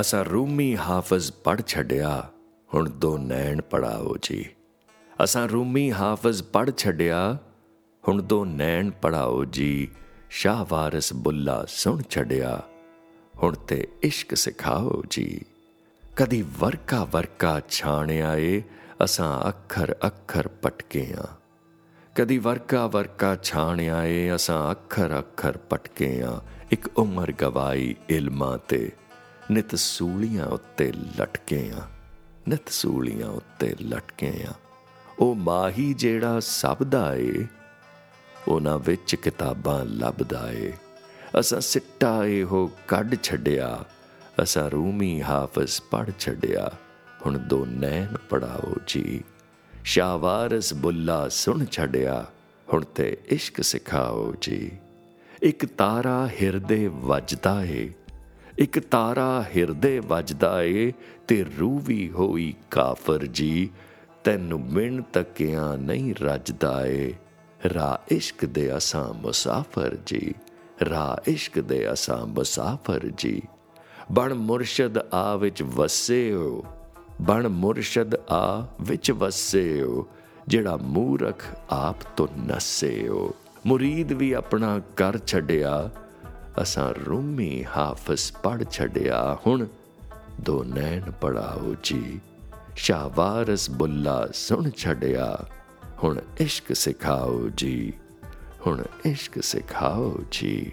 ਅਸਾਂ ਰੂਮੀ ਹਾਫਜ਼ ਪੜ ਛੱਡਿਆ, ਹੁਣ ਦੋ ਨੈਣ ਪੜਾਓ ਜੀ। ਅਸਾਂ ਰੂਮੀ ਹਾਫਜ਼ ਪੜ ਛੱਡਿਆ, ਹੁਣ ਦੋ ਨੈਣ ਪੜਾਓ ਜੀ। ਸ਼ਾਹ ਵਾਰਿਸ ਬੁੱਲਾ ਸੁਣ ਛੱਡਿਆ, ਹੁਣ ਤੇ ਇਸ਼ਕ ਸਿਖਾਓ ਜੀ। ਕਦੀ ਵਰਕਾ ਵਰਕਾ ਛਾਣਿਆ ਏ ਅਸਾਂ ਅੱਖਰ ਅੱਖਰ ਪਟਕੇ ਆ ਕਦੀ ਵਰਕਾ ਵਰਕਾ ਛਾਣਿਆ ਏ ਅਸਾਂ ਅੱਖਰ ਅੱਖਰ ਪਟਕੇ ਆ। ਇੱਕ ਉਮਰ ਗਵਾਈ ਇਲਮਾਂ ਤੇ, ਨਿਤ ਸੂਲੀਆਂ ਉੱਤੇ ਲਟਕੇ ਆ। ਨਿਤ ਸੂਲੀਆਂ ਉੱਤੇ ਲਟਕੇ ਆ। ਉਹ ਮਾਹੀ ਜਿਹੜਾ ਸਭ ਦਾ ਏ, ਉਹਨਾਂ ਵਿੱਚ ਕਿਤਾਬਾਂ ਲੱਭਦਾ ਏ। ਅਸਾਂ ਸਿੱਟਾ ਇਹੋ ਕੱਢ ਛੱਡਿਆ, ਅਸਾਂ ਰੂਮੀ ਹਾਫਜ਼ ਪੜ ਛੱਡਿਆ। ਹੁਣ ਦੋ ਨੈਣ ਪੜਾਓ ਜੀ। ਸ਼ਾਵਾਰਸ ਬੁੱਲਾ ਸੁਣ ਛੱਡਿਆ, ਹੁਣ ਤੇ ਇਸ਼ਕ ਸਿਖਾਓ ਜੀ। ਇੱਕ ਤਾਰਾ ਹਿਰਦੇ ਵੱਜਦਾ ਏ, ਇੱਕ ਤਾਰਾ ਹਿਰਦੇ ਵੱਜਦਾ ਏ, ਤੇ ਰੂਹ ਵੀ ਹੋਈ ਕਾਫਰ ਜੀ, ਤੈਨੂੰ ਮਿਣ ਤੱਕਿਆ ਨਹੀਂ ਰੱਜਦਾ ਏ। ਰਾ ਇਸ਼ਕ ਦੇ ਅਸਾਂ ਮੁਸਾਫਰ ਜੀ, ਰਾ ਇਸ਼ਕ ਦੇ ਅਸਾਂ ਮੁਸਾਫਰ ਜੀ। ਬਣ ਮੁਰਸ਼ਦ ਆ ਵਿੱਚ ਵਸਿਓ ਬਣ ਮੁਰਸ਼ਦ ਆ ਵਿੱਚ ਵਸਿਓ, ਜਿਹੜਾ ਮੂਰਖ ਆਪ ਤੋਂ ਨਸਿਓ। ਮੁਰੀਦ ਵੀ ਆਪਣਾ ਕਰ ਛੱਡਿਆ, ਅਸਾਂ ਰੂਮੀ ਹਾਫਜ਼ ਪੜ ਛੱਡਿਆ। ਹੁਣ ਦੋ ਨੈਣ ਪੜਾਓ ਜੀ ਸ਼ਾਵਾਰਸ ਬੁੱਲਾ ਸੁਣ ਛੱਡਿਆ। ਹੁਣ ਇਸ਼ਕ ਸਿਖਾਓ ਜੀ, ਹੁਣ ਇਸ਼ਕ ਸਿਖਾਓ ਜੀ।